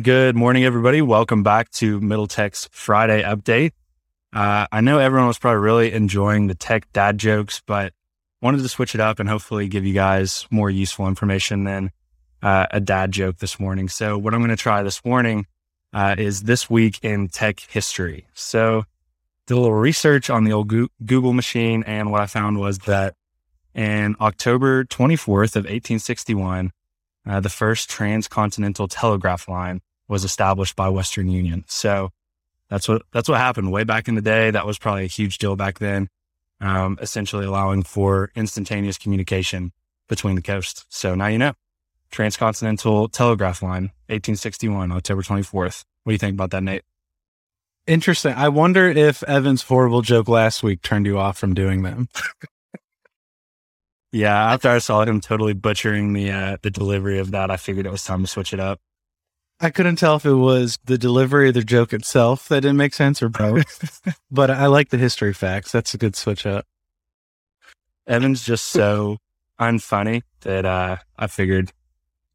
Good morning, everybody. Welcome back to Middle Tech's Friday update. Uh, I know everyone was probably really enjoying the tech dad jokes, but wanted to switch it up and hopefully give you guys more useful information than uh, a dad joke this morning. So, what I'm going to try this morning uh, is this week in tech history. So, did a little research on the old Google machine, and what I found was that in October 24th of 1861, uh, the first transcontinental telegraph line was established by Western Union. So that's what that's what happened way back in the day. That was probably a huge deal back then, um, essentially allowing for instantaneous communication between the coasts. So now you know, transcontinental telegraph line, 1861, October 24th. What do you think about that, Nate? Interesting. I wonder if Evan's horrible joke last week turned you off from doing them. yeah, after I saw him totally butchering the uh, the delivery of that, I figured it was time to switch it up. I couldn't tell if it was the delivery of the joke itself that didn't make sense or both. but I like the history facts. That's a good switch up. Evan's just so unfunny that uh, I figured,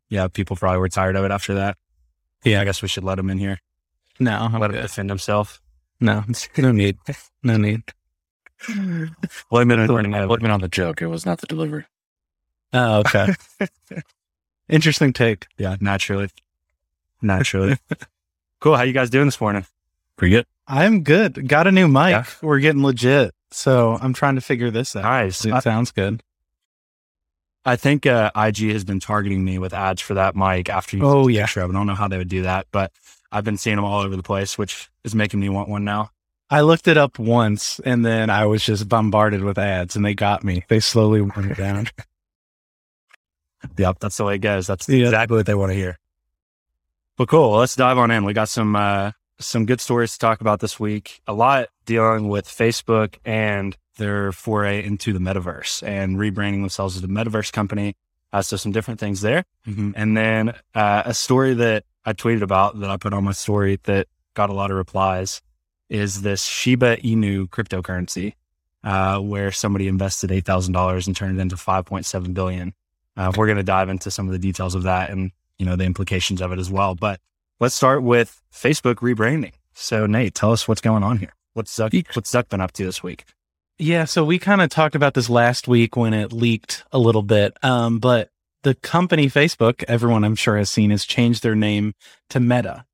yeah, people probably were tired of it after that. Yeah, I guess we should let him in here. No, I'm let good. him defend himself. No, no need. No need. blame it, blame it on the joke. It was not the delivery. Oh, okay. Interesting take. Yeah, naturally. Naturally. cool. How you guys doing this morning? Pretty good. I'm good. Got a new mic. Yeah. We're getting legit. So I'm trying to figure this out. Nice. It I, sounds good. I think uh, IG has been targeting me with ads for that mic after you. Oh yeah. Show. I don't know how they would do that, but I've been seeing them all over the place, which is making me want one now. I looked it up once and then I was just bombarded with ads and they got me. They slowly went it down. yep, that's the way it goes. That's yep. exactly what they want to hear. But cool. Let's dive on in. We got some uh, some good stories to talk about this week. A lot dealing with Facebook and their foray into the metaverse and rebranding themselves as a metaverse company. Uh, so some different things there. Mm-hmm. And then uh, a story that I tweeted about that I put on my story that got a lot of replies is this Shiba Inu cryptocurrency, uh, where somebody invested eight thousand dollars and turned it into five point seven billion. Uh, we're going to dive into some of the details of that and you know, the implications of it as well. But let's start with Facebook rebranding. So Nate, tell us what's going on here. What's Zuck, what's Zuck been up to this week? Yeah, so we kind of talked about this last week when it leaked a little bit. Um, but the company Facebook, everyone I'm sure has seen, has changed their name to Meta,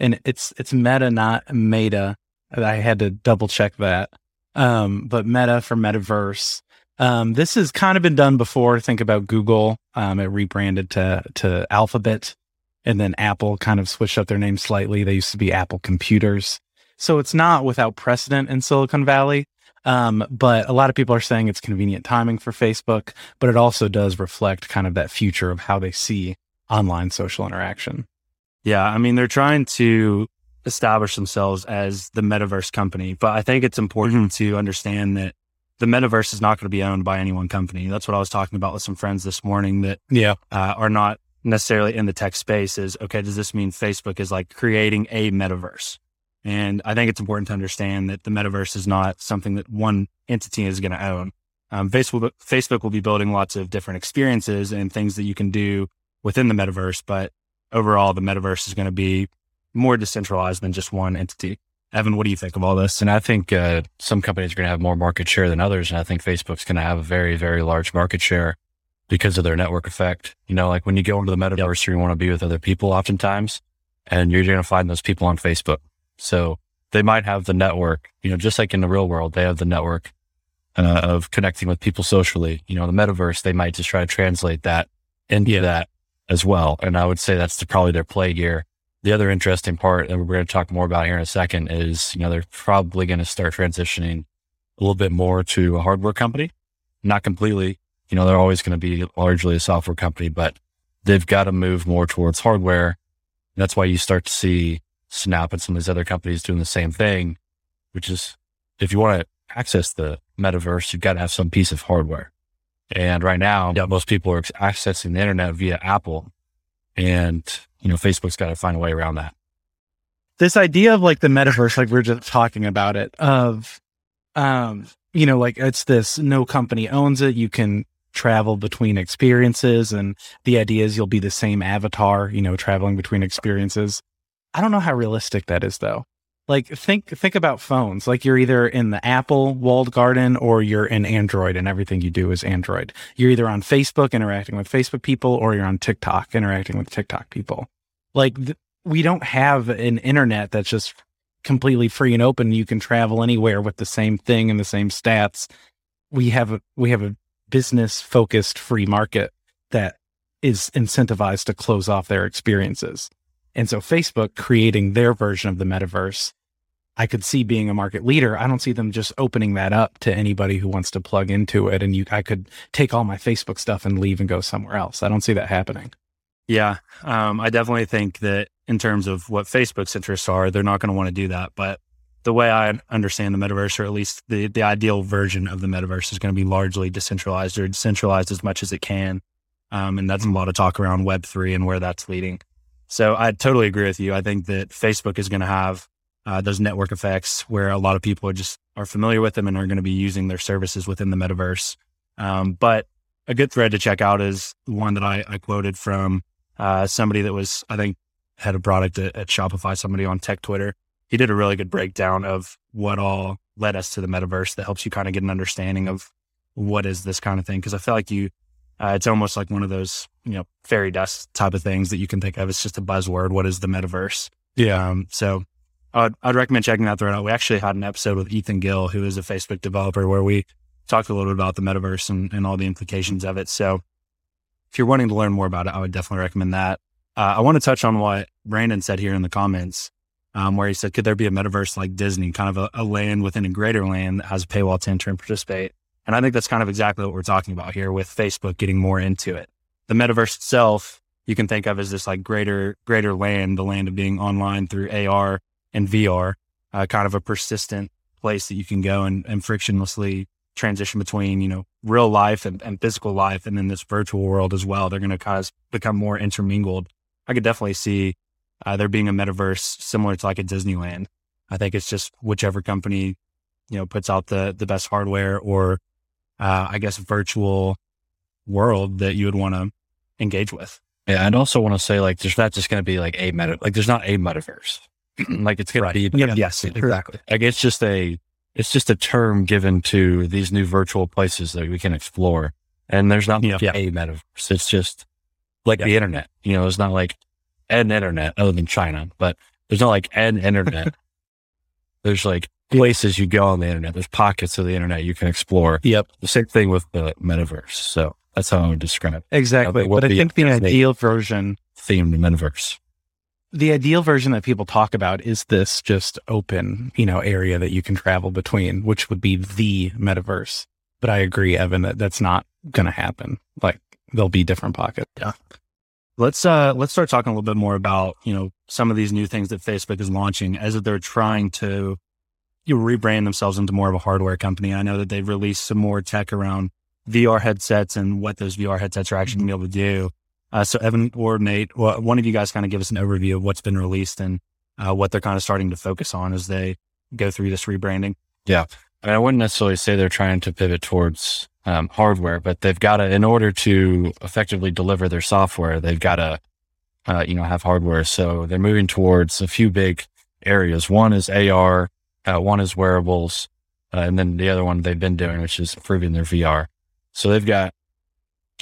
and it's it's Meta, not Meta. I had to double check that. Um, but Meta for Metaverse. Um, this has kind of been done before. Think about Google. Um, it rebranded to to Alphabet, and then Apple kind of switched up their name slightly. They used to be Apple Computers, so it's not without precedent in Silicon Valley. Um, but a lot of people are saying it's convenient timing for Facebook, but it also does reflect kind of that future of how they see online social interaction. Yeah, I mean they're trying to establish themselves as the metaverse company, but I think it's important mm-hmm. to understand that the metaverse is not going to be owned by any one company. That's what I was talking about with some friends this morning that yeah uh, are not necessarily in the tech space. Is okay? Does this mean Facebook is like creating a metaverse? And I think it's important to understand that the metaverse is not something that one entity is going to own. Um, Facebook Facebook will be building lots of different experiences and things that you can do within the metaverse, but overall, the metaverse is going to be more decentralized than just one entity. Evan, what do you think of all this? And I think uh, some companies are going to have more market share than others. And I think Facebook's going to have a very, very large market share because of their network effect. You know, like when you go into the metaverse, you want to be with other people oftentimes, and you're going to find those people on Facebook. So they might have the network, you know, just like in the real world, they have the network uh, of connecting with people socially. You know, the metaverse, they might just try to translate that into yeah. that as well. And I would say that's the, probably their play here the other interesting part that we're going to talk more about here in a second is, you know, they're probably going to start transitioning a little bit more to a hardware company. Not completely, you know, they're always going to be largely a software company, but they've got to move more towards hardware. That's why you start to see Snap and some of these other companies doing the same thing, which is if you want to access the metaverse, you've got to have some piece of hardware. And right now, most people are accessing the internet via Apple. And you know, Facebook's got to find a way around that. This idea of like the metaverse, like we are just talking about it, of, um, you know, like it's this no company owns it. You can travel between experiences. And the idea is you'll be the same avatar, you know, traveling between experiences. I don't know how realistic that is though. Like think think about phones. Like you're either in the Apple walled garden or you're in Android and everything you do is Android. You're either on Facebook interacting with Facebook people or you're on TikTok interacting with TikTok people. Like th- we don't have an internet that's just completely free and open. You can travel anywhere with the same thing and the same stats. We have a we have a business focused free market that is incentivized to close off their experiences. And so Facebook creating their version of the metaverse, I could see being a market leader. I don't see them just opening that up to anybody who wants to plug into it. And you, I could take all my Facebook stuff and leave and go somewhere else. I don't see that happening. Yeah. Um, I definitely think that in terms of what Facebook's interests are, they're not going to want to do that. But the way I understand the metaverse, or at least the, the ideal version of the metaverse, is going to be largely decentralized or decentralized as much as it can. Um, and that's a lot of talk around Web3 and where that's leading. So I totally agree with you. I think that Facebook is going to have uh, those network effects where a lot of people are just are familiar with them and are going to be using their services within the metaverse. Um, but a good thread to check out is one that I, I quoted from uh, somebody that was, I think, had a product at, at Shopify, somebody on tech Twitter. He did a really good breakdown of what all led us to the metaverse that helps you kind of get an understanding of what is this kind of thing. Cause I feel like you, uh, it's almost like one of those, you know, fairy dust type of things that you can think of. It's just a buzzword. What is the metaverse? Yeah. Um, so I'd, I'd recommend checking that thread out. We actually had an episode with Ethan Gill, who is a Facebook developer, where we talked a little bit about the metaverse and, and all the implications of it. So if you're wanting to learn more about it, I would definitely recommend that. Uh, I want to touch on what Brandon said here in the comments, um, where he said, could there be a metaverse like Disney, kind of a, a land within a greater land that has a paywall to enter and participate? And I think that's kind of exactly what we're talking about here with Facebook getting more into it. The metaverse itself, you can think of as this like greater, greater land, the land of being online through AR and VR, uh, kind of a persistent place that you can go and, and frictionlessly transition between, you know, real life and, and physical life and then this virtual world as well. They're going to kind of become more intermingled. I could definitely see uh, there being a metaverse similar to like a Disneyland. I think it's just whichever company, you know, puts out the, the best hardware or, uh, I guess virtual world that you would want to engage with. Yeah. I'd also want to say like, there's not just going to be like a meta, like there's not a metaverse. like it's going Right. to be, Yep. Yes, exactly. like it's just a, it's just a term given to these new virtual places that we can explore. And there's not Yeah. a metaverse. It's just like Yeah. the internet. You know, it's not like an internet other than China, but there's not like an internet. there's like places you go on the internet. There's pockets of the internet you can explore. Yep. The same thing with the metaverse. So that's how I would describe it. Exactly. there But I think the ideal version Themed metaverse. the ideal version that people talk about is this just open, you know, area that you can travel between, which would be the metaverse. But I agree, Evan, that that's not going to happen. Like there'll be different pockets. Yeah. Let's uh let's start talking a little bit more about, you know, some of these new things that Facebook is launching as they're trying to you know, rebrand themselves into more of a hardware company. I know that they've released some more tech around VR headsets and what those VR headsets are actually going to be able to do. Uh, so Evan or Nate, well, one of you guys kind of give us an overview of what's been released and uh, what they're kind of starting to focus on as they go through this rebranding. Yeah. I mean, I wouldn't necessarily say they're trying to pivot towards um, hardware, but they've got to, in order to effectively deliver their software, they've got to, uh, you know, have hardware. So they're moving towards a few big areas. One is AR, uh, one is wearables, uh, and then the other one they've been doing, which is improving their VR. So they've got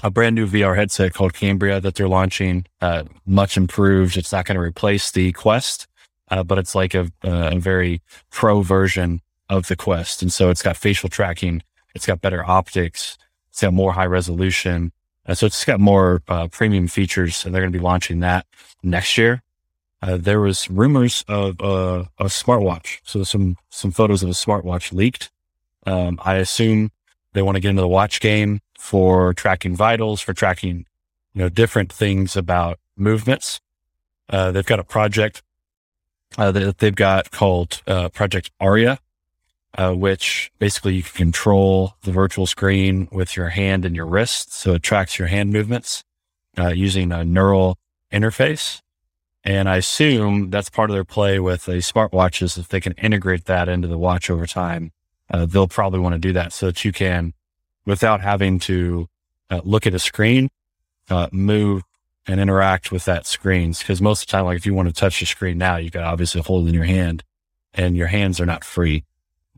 a brand new VR headset called Cambria that they're launching, uh, much improved. It's not going to replace the Quest, uh, but it's like a, a very pro version of the Quest. And so it's got facial tracking, it's got better optics, it's got more high resolution. Uh, so it's got more uh, premium features, and they're going to be launching that next year. Uh, there was rumors of a smartwatch, so some some photos of a smartwatch leaked. Um, I assume they want to get into the watch game for tracking vitals, for tracking, you know, different things about movements. Uh, they've got a project uh, that they've got called uh, Project Aria, uh, which basically you can control the virtual screen with your hand and your wrist. So it tracks your hand movements uh, using a neural interface. And I assume that's part of their play with the smartwatches. If they can integrate that into the watch over time, uh, they'll probably want to do that so that you can, without having to uh, look at a screen, uh, move and interact with that screen. Because most of the time, like if you want to touch the screen now, you've got obviously hold in your hand and your hands are not free.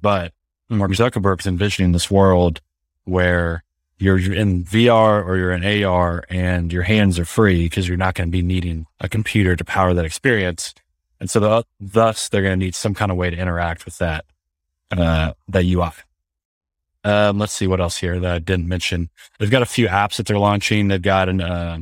But Mark Zuckerberg's envisioning this world where you're in VR or you're in AR and your hands are free because you're not going to be needing a computer to power that experience. And so the, thus they're going to need some kind of way to interact with that, uh, that UI. Um, let's see what else here that I didn't mention. They've got a few apps that they're launching. They've got an, uh,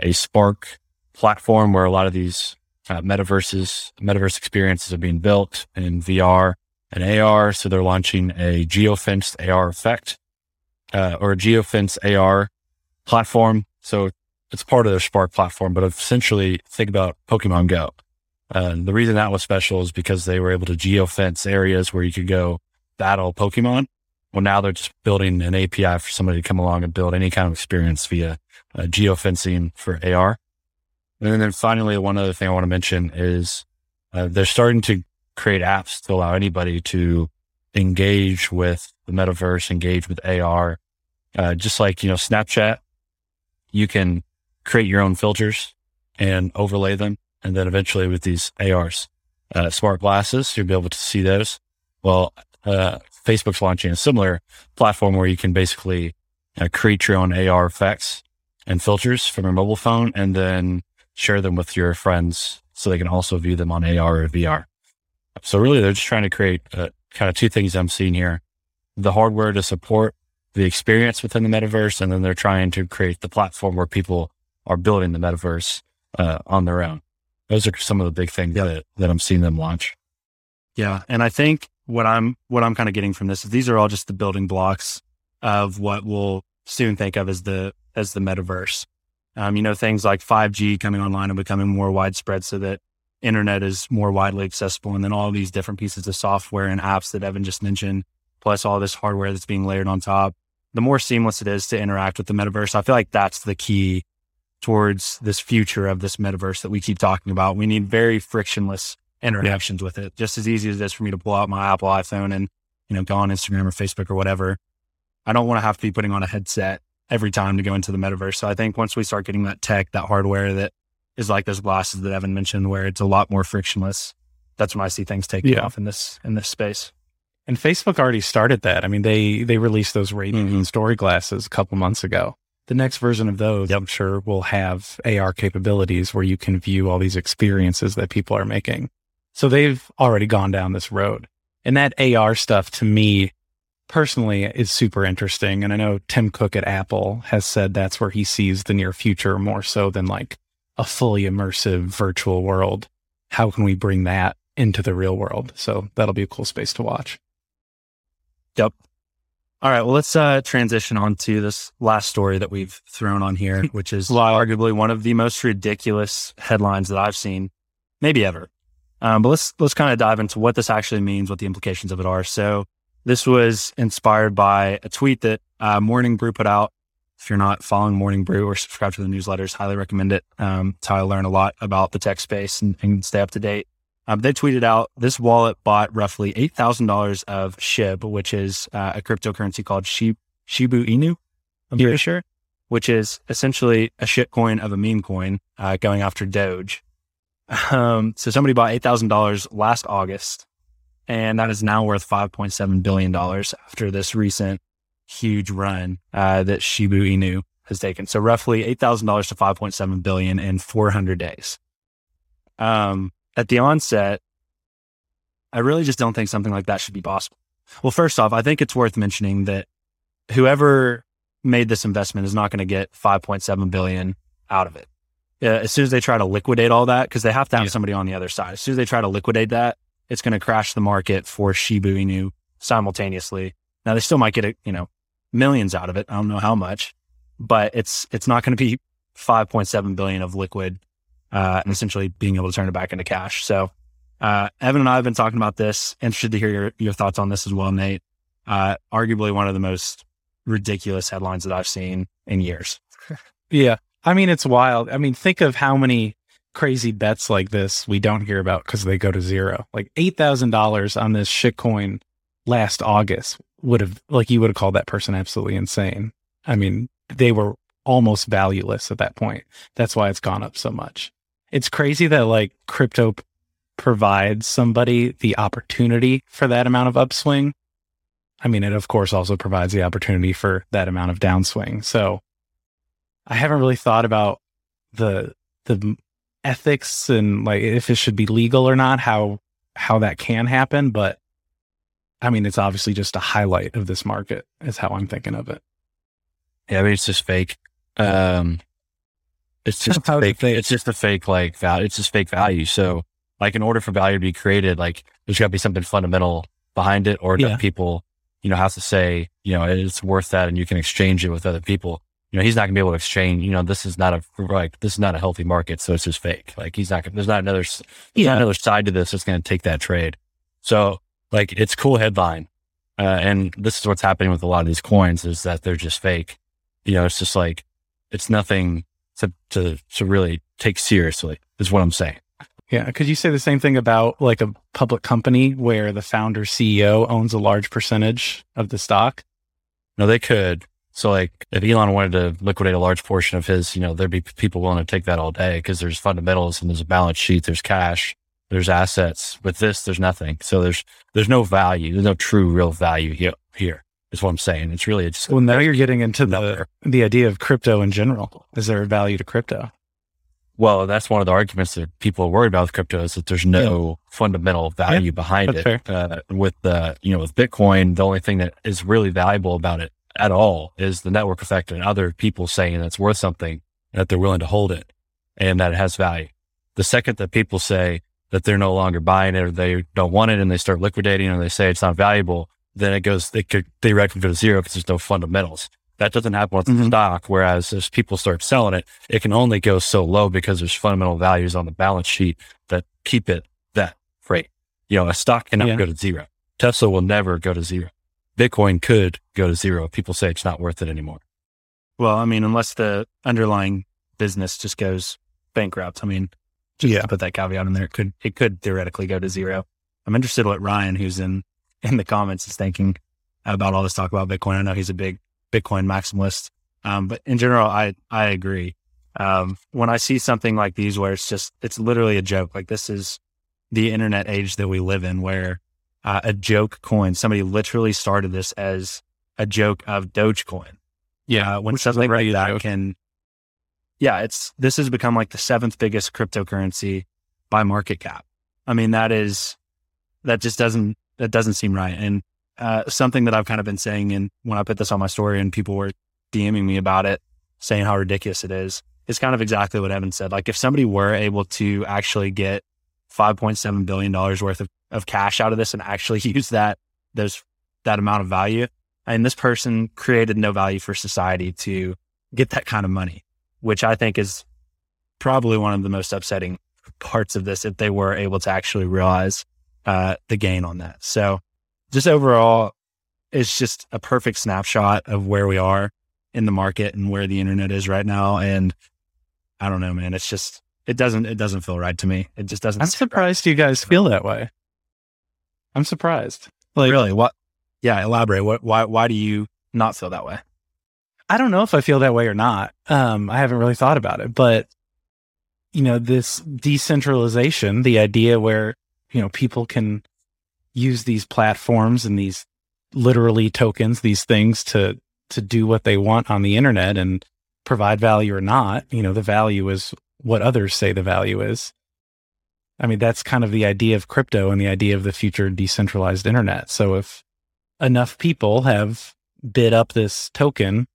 a Spark platform where a lot of these uh, metaverses, metaverse experiences are being built in VR and AR. So they're launching a geofenced AR effect uh, or a geofence AR platform. So it's part of their Spark platform, but essentially think about Pokemon Go. Uh, the reason that was special is because they were able to geofence areas where you could go battle Pokemon. Well, now they're just building an API for somebody to come along and build any kind of experience via uh, geofencing for AR. And then finally, one other thing I want to mention is uh, they're starting to create apps to allow anybody to engage with the metaverse, engage with AR. Uh, just like, you know, Snapchat, you can create your own filters and overlay them. And then eventually with these ARs, uh, smart glasses, you'll be able to see those. Well, uh, Facebook's launching a similar platform where you can basically uh, create your own AR effects and filters from your mobile phone and then share them with your friends so they can also view them on AR or VR. So really, they're just trying to create uh, kind of two things I'm seeing here: the hardware to support the experience within the metaverse, and then they're trying to create the platform where people are building the metaverse uh, on their own. Those are some of the big things yeah. that, that I'm seeing them launch. Yeah, and I think what I'm what I'm kind of getting from this is these are all just the building blocks of what we'll soon think of as the as the metaverse. Um, you know, things like 5G coming online and becoming more widespread so that internet is more widely accessible. And then all these different pieces of software and apps that Evan just mentioned, plus all this hardware that's being layered on top. The more seamless it is to interact with the metaverse, I feel like that's the key towards this future of this metaverse that we keep talking about. We need very frictionless interactions yeah. with it, just as easy as it is for me to pull out my Apple iPhone and, you know, go on Instagram or Facebook or whatever. I don't want to have to be putting on a headset every time to go into the metaverse. So I think once we start getting that tech, that hardware that is like those glasses that Evan mentioned, where it's a lot more frictionless, that's when I see things taking yeah. off in this in this space. And Facebook already started that. I mean, they they released those Ray-Ban mm-hmm. story glasses a couple months ago. The next version of those, yep. I'm sure, will have AR capabilities where you can view all these experiences that people are making. So they've already gone down this road. And that AR stuff to me personally is super interesting. And I know Tim Cook at Apple has said that's where he sees the near future more so than like a fully immersive virtual world. How can we bring that into the real world? So that'll be a cool space to watch. Yep. All right. Well, let's uh, transition on to this last story that we've thrown on here, which is arguably one of the most ridiculous headlines that I've seen, maybe ever. Um, but let's let's kind of dive into what this actually means, what the implications of it are. So, this was inspired by a tweet that uh, Morning Brew put out. If you're not following Morning Brew or subscribe to the newsletters, highly recommend it. Um, it's how I learn a lot about the tech space and, and stay up to date. Um, they tweeted out this wallet bought roughly $8,000 of SHIB, which is uh, a cryptocurrency called Shib- Shiba Inu, I'm pretty sure, which is essentially a shitcoin of a meme coin uh, going after Doge. Um, so somebody bought $8,000 last August and that is now worth $5.7 billion after this recent huge run uh, that Shiba Inu has taken. So roughly $8,000 to 5.7 billion in 400 days. Um, at the onset, I really just don't think something like that should be possible. Well, first off, I think it's worth mentioning that whoever made this investment is not going to get 5.7 billion out of it. Uh, as soon as they try to liquidate all that, because they have to have yeah. somebody on the other side. As soon as they try to liquidate that, it's going to crash the market for Shiba Inu simultaneously. Now they still might get a, you know, millions out of it. I don't know how much, but it's, it's not going to be 5.7 billion of liquid, uh, and essentially being able to turn it back into cash. So, uh, Evan and I have been talking about this. Interested to hear your, your thoughts on this as well, Nate. Uh, arguably one of the most ridiculous headlines that I've seen in years. yeah. I mean, it's wild. I mean, think of how many crazy bets like this we don't hear about because they go to zero. Like eight thousand dollars on this shitcoin last August would have like you would have called that person absolutely insane. I mean, they were almost valueless at that point. That's why it's gone up so much. It's crazy that like crypto provides somebody the opportunity for that amount of upswing. I mean, it of course also provides the opportunity for that amount of downswing. So I haven't really thought about the the ethics and like if it should be legal or not, how how that can happen, but I mean, it's obviously just a highlight of this market, is how I'm thinking of it. Yeah, I mean, it's just fake. Um, it's just fake. It's just a fake like value. It's just fake value. So, like, in order for value to be created, like, there's got to be something fundamental behind it, or Yeah. that people, you know, have to say, you know, it's worth that, and you can exchange it with other people. You know, he's not gonna be able to exchange. You know, this is not a like this is not a healthy market, so it's just fake. Like, he's not. gonna There's not another. There's not another side to this that's going to take that trade. So, like, it's cool headline, uh, and this is what's happening with a lot of these coins is that they're just fake. You know, it's just like it's nothing to to to really take seriously. Is what I'm saying. Yeah. Could you say the same thing about like a public company where the founder CEO owns a large percentage of the stock? No, they could. So, like, if Elon wanted to liquidate a large portion of his, you know, there'd be people willing to take that all day because there's fundamentals and there's a balance sheet, there's cash, there's assets. With this, there's nothing. So there's there's no value. There's no true real value here. Here is what I'm saying. It's really just Well, now you're getting into the, the idea of crypto in general. Is there a value to crypto? Well, that's one of the arguments that people are worried about with crypto is that there's no fundamental value behind it. Uh, with the, you know, with Bitcoin, the only thing that is really valuable about it at all is the network effect and other people saying that it's worth something and that they're willing to hold it and that it has value. The second that people say that they're no longer buying it or they don't want it and they start liquidating or they say it's not valuable, then it goes, it could theoretically go to zero because there's no fundamentals. That doesn't happen with the Mhm. stock. Whereas as people start selling it, it can only go so low because there's fundamental values on the balance sheet that keep it that rate. You know, a stock cannot Yeah. go to zero. Tesla will never go to zero. Bitcoin could go to zero. People say it's not worth it anymore. Well, I mean, unless the underlying business just goes bankrupt. I mean, just Yeah. to put that caveat in there, it could it could theoretically go to zero. I'm interested what Ryan, who's in in the comments, is thinking about all this talk about Bitcoin. I know he's a big Bitcoin maximalist, um, but in general, I I agree. Um, when I see something like these, where it's just it's literally a joke, like this is the internet age that we live in, where uh, a joke coin, somebody literally started this as a joke of Dogecoin. Yeah. Uh, when something like that joke. can, yeah, it's this has become like the seventh biggest cryptocurrency by market cap. I mean, that is that just doesn't that doesn't seem right. And uh, something that I've kind of been saying, and when I put this on my story, and people were DMing me about it, saying how ridiculous it is, is kind of exactly what Evan said. Like if somebody were able to actually get five point seven billion dollars worth of, of cash out of this and actually use that those that amount of value, and this person created no value for society to get that kind of money, which I think is probably one of the most upsetting parts of this if they were able to actually realize uh, the gain on that. So, just overall, it's just a perfect snapshot of where we are in the market and where the internet is right now. And I don't know, man. It's just it doesn't it doesn't feel right to me. It just doesn't. I'm sit right. surprised you guys feel that way. I'm surprised. Like, Really? What? Yeah, elaborate. What? Why? Why do you not feel that way? I don't know if I feel that way or not. Um, I haven't really thought about it, but you know, this decentralization, the idea where, you know, people can use these platforms and these literally tokens, these things to, to do what they want on the internet and provide value or not. You know, the value is what others say the value is. I mean, that's kind of the idea of crypto and the idea of the future decentralized internet. So if enough people have bid up this token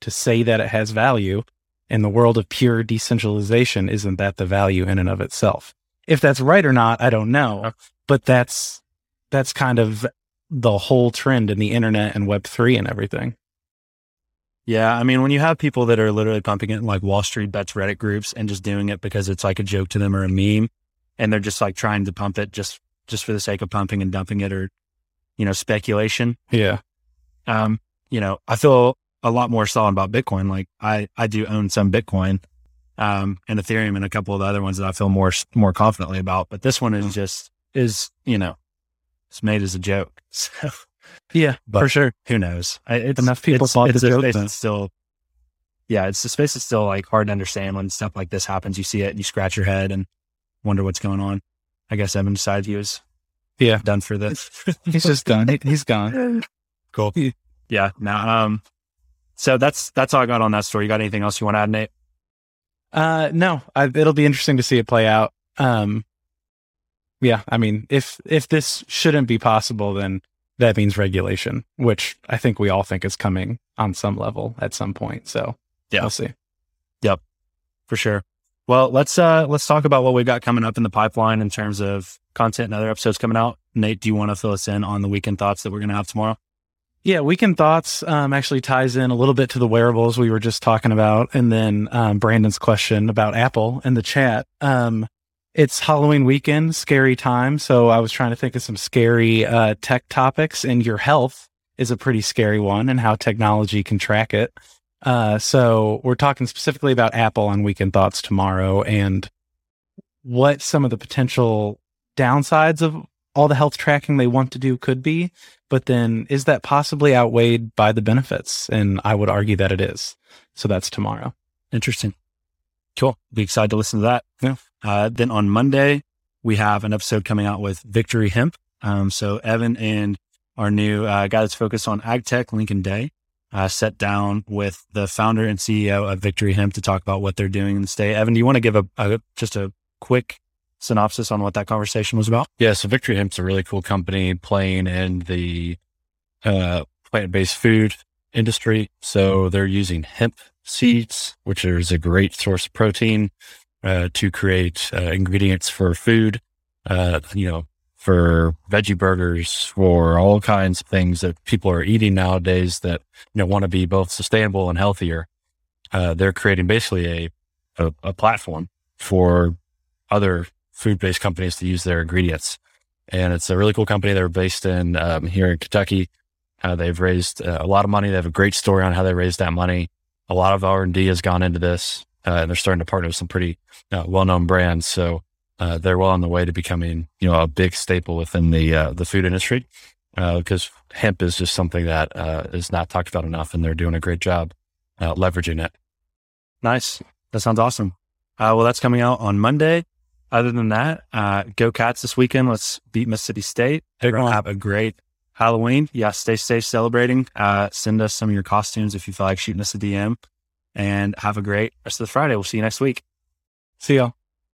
to say that it has value in the world of pure decentralization, isn't that the value in and of itself? If that's right or not, I don't know. But that's that's kind of the whole trend in the internet and web three and everything. Yeah, I mean, when you have people that are literally pumping it in like Wall Street bets Reddit groups and just doing it because it's like a joke to them or a meme, and they're just like trying to pump it just just for the sake of pumping and dumping it, or you know, speculation. Yeah. Um, you know, I feel a lot more solid about Bitcoin. Like I I do own some Bitcoin, um, and Ethereum and a couple of the other ones that I feel more more confidently about. But this one is just is you know, it's made as a joke. So Yeah, But- for sure. who knows? I, it's, Enough people it's, bought it's the joke space still yeah, it's the space is still like hard to understand when stuff like this happens. You see it and you scratch your head and wonder what's going on. I guess Evan decided he was Yeah. done for this. He's just done. He- He's gone. cool. Yeah. Now, um, so that's that's all I got on that story. You got anything else you want to add, Nate? Uh, no, I, it'll be interesting to see it play out. Um, yeah, I mean, if if this shouldn't be possible, then that means regulation, which I think we all think is coming on some level at some point. So Yeah. we'll see. Yep, for sure. Well, let's uh let's talk about what we've got coming up in the pipeline in terms of content and other episodes coming out. Nate, do you want to fill us in on the weekend thoughts that we're gonna have tomorrow? Yeah, weekend thoughts um, actually ties in a little bit to the wearables we were just talking about, and then um, Brandon's question about Apple in the chat. Um, it's Halloween weekend, scary time, so I was trying to think of some scary uh, tech topics, and your health is a pretty scary one, and how technology can track it. Uh, so we're talking specifically about Apple on weekend thoughts tomorrow, and what some of the potential downsides of all the health tracking they want to do could be but then is that possibly outweighed by the benefits? And I would argue that it is. So that's tomorrow. Interesting. Cool. Be excited to listen to that. Yeah. Uh, then on Monday, we have an episode coming out with Victory Hemp. Um, so Evan and our new uh, guy that's focused on ag tech, Lincoln Day, uh, sat down with the founder and CEO of Victory Hemp to talk about what they're doing in the state. Evan, do you want to give a, a just a quick synopsis on what that conversation was about? Yeah, so Victory Hemp's a really cool company playing in the uh, plant-based food industry. So they're using hemp seeds, which is a great source of protein, uh, to create uh, ingredients for food. Uh, you know, for veggie burgers, for all kinds of things that people are eating nowadays that you know want to be both sustainable and healthier. Uh, they're creating basically a, a a platform for other food-based companies to use their ingredients. And it's a really cool company. They're based in um, here in Kentucky. Uh, they've raised uh, a lot of money. They have a great story on how they raised that money. A lot of R and D has gone into this, uh, and they're starting to partner with some pretty uh, well-known brands. So uh, they're well on the way to becoming, you know, a big staple within the uh, the food industry. Because hemp is just something that is not talked about enough, and they're doing a great job leveraging it. Nice. That sounds awesome. Well, that's coming out on Monday. Other than that, uh, go Cats this weekend. Let's beat Mississippi State. Big one. Have a great Halloween. Yeah, stay safe celebrating. Uh, send us some of your costumes if you feel like shooting us a DM. And have a great rest of the Friday. We'll see you next week. See y'all.